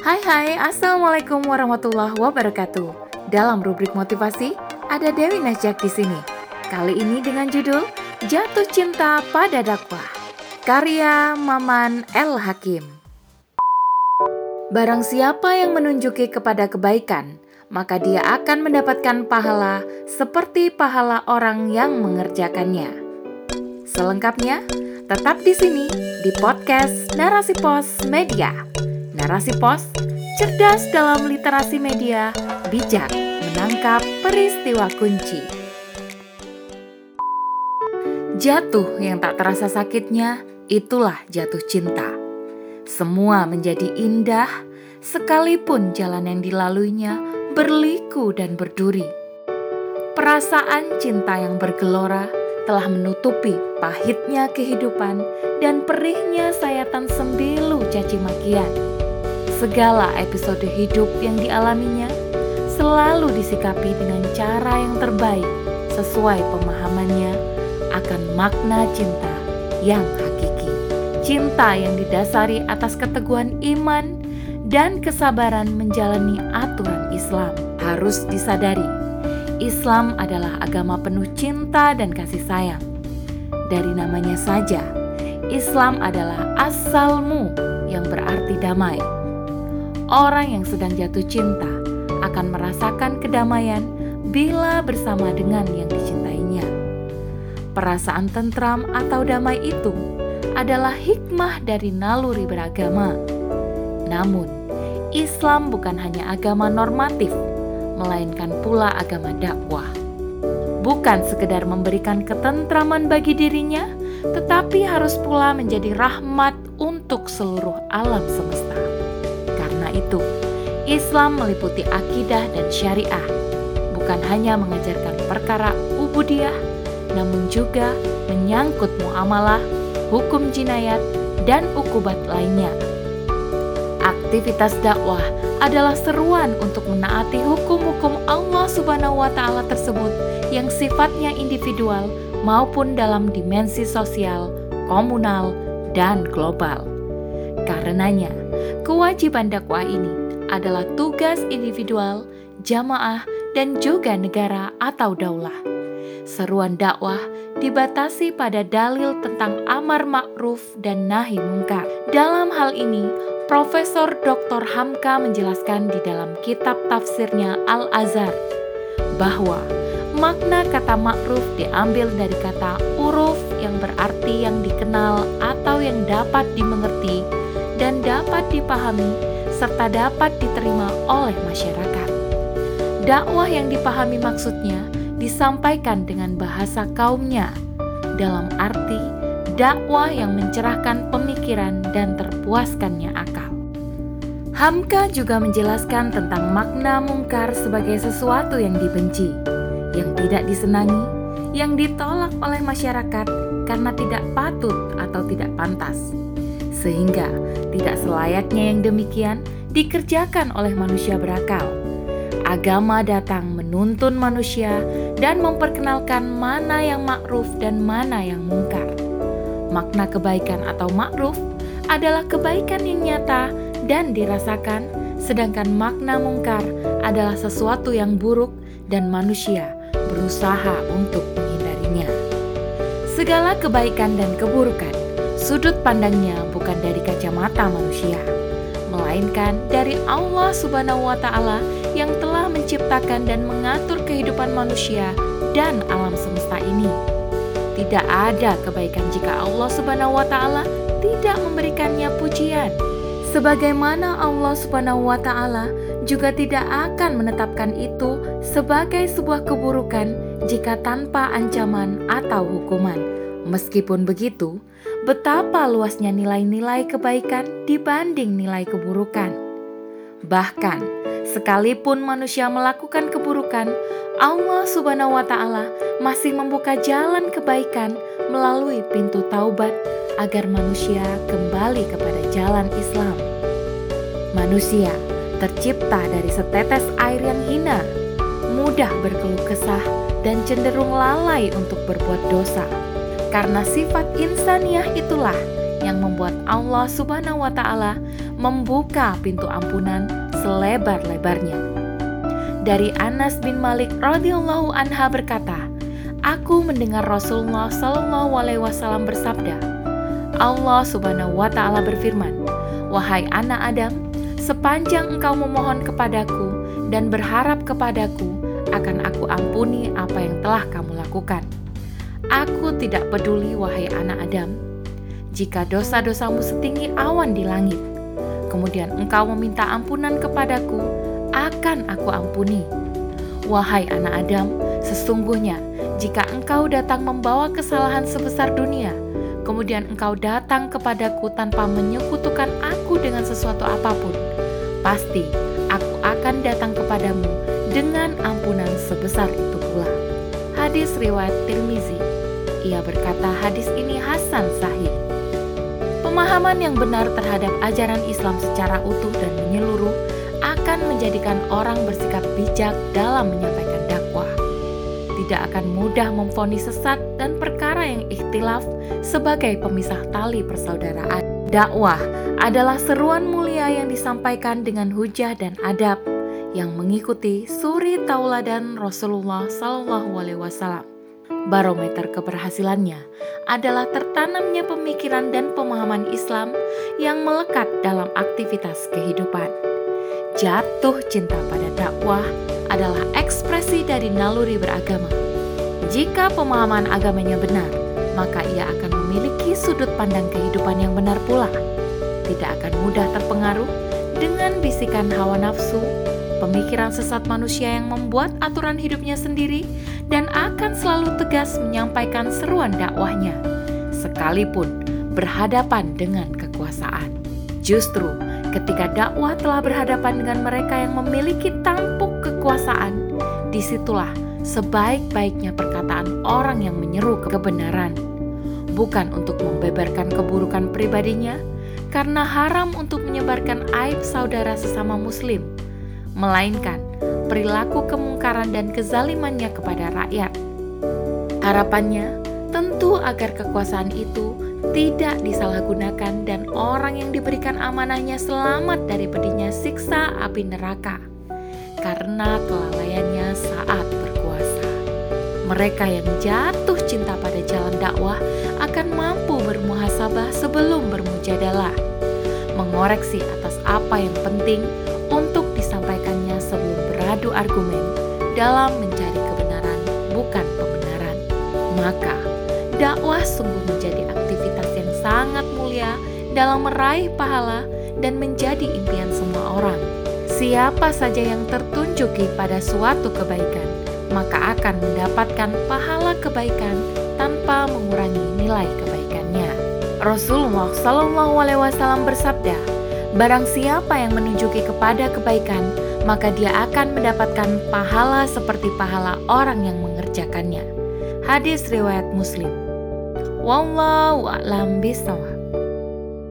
Hai hai, Assalamualaikum warahmatullahi wabarakatuh. Dalam rubrik motivasi, ada Dewi Najak di sini. Kali ini dengan judul Jatuh Cinta pada Dakwah. Karya Maman El Hakim. Barang siapa yang menunjuki kepada kebaikan, maka dia akan mendapatkan pahala seperti pahala orang yang mengerjakannya. Selengkapnya, tetap di sini di podcast Narasi Pos Media. Narasi Pos, cerdas dalam literasi media, bijak menangkap peristiwa kunci. Jatuh yang tak terasa sakitnya, itulah jatuh cinta. Semua menjadi indah, sekalipun jalan yang dilaluinya berliku dan berduri. Perasaan cinta yang bergelora telah menutupi pahitnya kehidupan dan perihnya sayatan sembilu caci makian. Segala episode hidup yang dialaminya selalu disikapi dengan cara yang terbaik sesuai pemahamannya akan makna cinta yang hakiki. Cinta yang didasari atas keteguhan iman dan kesabaran menjalani aturan Islam. Harus disadari, Islam adalah agama penuh cinta dan kasih sayang. Dari namanya saja, Islam adalah asalmu yang berarti damai. Orang yang sedang jatuh cinta akan merasakan kedamaian bila bersama dengan yang dicintainya. Perasaan tentram atau damai itu adalah hikmah dari naluri beragama. Namun, Islam bukan hanya agama normatif, melainkan pula agama dakwah. Bukan sekedar memberikan ketentraman bagi dirinya, tetapi harus pula menjadi rahmat untuk seluruh alam semesta. Itu, Islam meliputi akidah dan syariah, bukan hanya mengajarkan perkara ubudiyah, namun juga menyangkut muamalah, hukum jinayat, dan ukubat lainnya. Aktivitas dakwah adalah seruan untuk menaati hukum-hukum Allah Subhanahu wa taala tersebut yang sifatnya individual maupun dalam dimensi sosial, komunal, dan global. Karenanya, kewajiban dakwah ini adalah tugas individual, jamaah, dan juga negara atau daulah. Seruan dakwah dibatasi pada dalil tentang amar ma'ruf dan nahi mungkar. Dalam hal ini, Profesor Dr. Hamka menjelaskan di dalam kitab tafsirnya Al-Azhar bahwa makna kata ma'ruf diambil dari kata uruf yang berarti yang dikenal atau yang dapat dimengerti dan dapat dipahami serta dapat diterima oleh masyarakat. Dakwah yang dipahami maksudnya disampaikan dengan bahasa kaumnya, dalam arti dakwah yang mencerahkan pemikiran dan terpuaskannya akal. Hamka juga menjelaskan tentang makna mungkar sebagai sesuatu yang dibenci, yang tidak disenangi, yang ditolak oleh masyarakat karena tidak patut atau tidak pantas sehingga tidak selayaknya yang demikian dikerjakan oleh manusia berakal. Agama datang menuntun manusia dan memperkenalkan mana yang ma'ruf dan mana yang mungkar. Makna kebaikan atau ma'ruf adalah kebaikan yang nyata dan dirasakan, sedangkan makna mungkar adalah sesuatu yang buruk dan manusia berusaha untuk menghindarinya. Segala kebaikan dan keburukan Sudut pandangnya bukan dari kacamata manusia, melainkan dari Allah Subhanahu wa Ta'ala yang telah menciptakan dan mengatur kehidupan manusia dan alam semesta ini. Tidak ada kebaikan jika Allah Subhanahu wa Ta'ala tidak memberikannya pujian, sebagaimana Allah Subhanahu wa Ta'ala juga tidak akan menetapkan itu sebagai sebuah keburukan jika tanpa ancaman atau hukuman. Meskipun begitu, betapa luasnya nilai-nilai kebaikan dibanding nilai keburukan. Bahkan, sekalipun manusia melakukan keburukan, Allah Subhanahu wa Ta'ala masih membuka jalan kebaikan melalui pintu taubat agar manusia kembali kepada jalan Islam. Manusia tercipta dari setetes air yang hina, mudah berkeluh kesah, dan cenderung lalai untuk berbuat dosa. Karena sifat insaniah itulah yang membuat Allah Subhanahu wa Ta'ala membuka pintu ampunan selebar-lebarnya. Dari Anas bin Malik radhiyallahu anha berkata, Aku mendengar Rasulullah Shallallahu alaihi wasallam bersabda, Allah Subhanahu wa taala berfirman, "Wahai anak Adam, sepanjang engkau memohon kepadaku dan berharap kepadaku, akan aku ampuni apa yang telah kamu lakukan." Aku tidak peduli wahai anak Adam, jika dosa-dosamu setinggi awan di langit, kemudian engkau meminta ampunan kepadaku, akan aku ampuni. Wahai anak Adam, sesungguhnya jika engkau datang membawa kesalahan sebesar dunia, kemudian engkau datang kepadaku tanpa menyekutukan aku dengan sesuatu apa pun, pasti aku akan datang kepadamu dengan ampunan sebesar itu pula. Hadis riwayat Tirmizi. Ia berkata hadis ini Hasan Sahih. Pemahaman yang benar terhadap ajaran Islam secara utuh dan menyeluruh akan menjadikan orang bersikap bijak dalam menyampaikan dakwah. Tidak akan mudah memfonis sesat dan perkara yang ikhtilaf sebagai pemisah tali persaudaraan. Dakwah adalah seruan mulia yang disampaikan dengan hujah dan adab yang mengikuti suri tauladan Rasulullah Sallallahu Alaihi Wasallam. Barometer keberhasilannya adalah tertanamnya pemikiran dan pemahaman Islam yang melekat dalam aktivitas kehidupan. Jatuh cinta pada dakwah adalah ekspresi dari naluri beragama. Jika pemahaman agamanya benar, maka ia akan memiliki sudut pandang kehidupan yang benar pula. Tidak akan mudah terpengaruh dengan bisikan hawa nafsu, pemikiran sesat manusia yang membuat aturan hidupnya sendiri dan akan selalu tegas menyampaikan seruan dakwahnya, sekalipun berhadapan dengan kekuasaan. Justru ketika dakwah telah berhadapan dengan mereka yang memiliki tampuk kekuasaan, di situlah sebaik-baiknya perkataan orang yang menyeru kebenaran, bukan untuk membeberkan keburukan pribadinya, karena haram untuk menyebarkan aib saudara sesama Muslim melainkan perilaku kemungkaran dan kezalimannya kepada rakyat. Harapannya tentu agar kekuasaan itu tidak disalahgunakan dan orang yang diberikan amanahnya selamat dari pedihnya siksa api neraka karena kelalaiannya saat berkuasa. Mereka yang jatuh cinta pada jalan dakwah akan mampu bermuhasabah sebelum bermujadalah, mengoreksi atas apa yang penting beradu argumen dalam mencari kebenaran, bukan pembenaran. Maka, dakwah sungguh menjadi aktivitas yang sangat mulia dalam meraih pahala dan menjadi impian semua orang. Siapa saja yang tertunjuki pada suatu kebaikan, maka akan mendapatkan pahala kebaikan tanpa mengurangi nilai kebaikannya. Rasulullah Shallallahu Alaihi Wasallam bersabda, Barang siapa yang menunjuki kepada kebaikan, maka dia akan mendapatkan pahala seperti pahala orang yang mengerjakannya. Hadis riwayat Muslim. Wallahu a'lam bishawab.